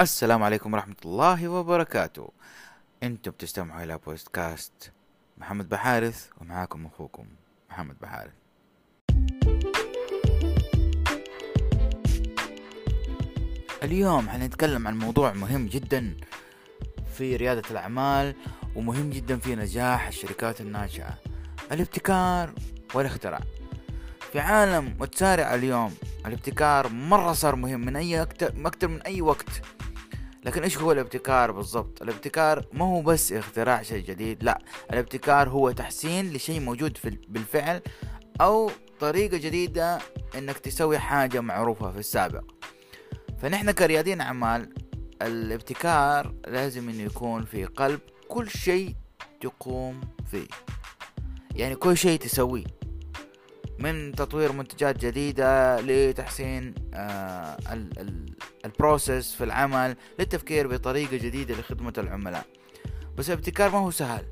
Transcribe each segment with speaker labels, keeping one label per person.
Speaker 1: السلام عليكم ورحمة الله وبركاته. أنتم بتستمعوا إلى بودكاست محمد بحارث ومعاكم أخوكم محمد بحارث. اليوم حنتكلم عن موضوع مهم جدا في ريادة الأعمال ومهم جدا في نجاح الشركات الناشئة الابتكار والاختراع. في عالم متسارع اليوم الابتكار مرة صار مهم من أي أكتر, أكتر من أي وقت. لكن إيش هو الابتكار بالضبط؟ الابتكار ما هو بس اختراع شيء جديد لا. الابتكار هو تحسين لشيء موجود في بالفعل أو طريقة جديدة إنك تسوي حاجة معروفة في السابق. فنحن كريادين أعمال الابتكار لازم إنه يكون في قلب كل شيء تقوم فيه. يعني كل شيء تسويه. من تطوير منتجات جديدة لتحسين آه البروسيس في العمل للتفكير بطريقة جديدة لخدمة العملاء. بس الابتكار ما هو سهل.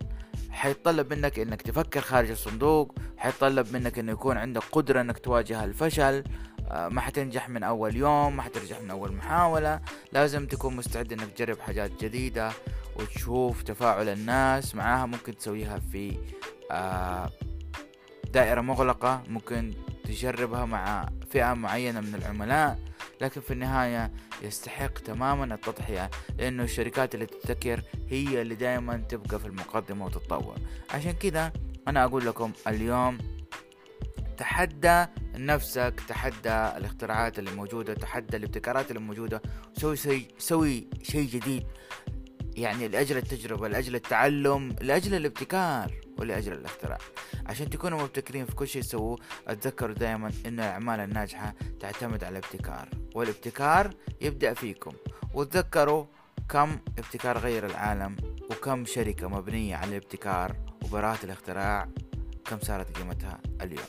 Speaker 1: حيتطلب منك إنك تفكر خارج الصندوق حيتطلب منك إنه يكون عندك قدرة إنك تواجه الفشل آه، ما حتنجح من أول يوم ما حتنجح من أول محاولة. لازم تكون مستعد إنك تجرب حاجات جديدة وتشوف تفاعل الناس معاها ممكن تسويها في آه، دائرة مغلقة ممكن تجربها مع فئة معينة من العملاء. لكن في النهاية يستحق تماما التضحية لأنه الشركات اللي تبتكر هي اللي دائما تبقى في المقدمة وتتطور. عشان كذا أنا أقول لكم اليوم تحدى نفسك تحدى الاختراعات اللي موجودة تحدى الابتكارات اللي موجودة. سوي سوي, سوي شيء جديد. يعني لأجل التجربة لأجل التعلم لأجل الابتكار ولأجل الاختراع. عشان تكونوا مبتكرين في كل شيء تسووه أتذكروا دائما إن الأعمال الناجحة تعتمد على الابتكار والابتكار يبدأ فيكم. وتذكروا كم ابتكار غير العالم وكم شركة مبنية على الابتكار وبراءة الاختراع كم صارت قيمتها اليوم.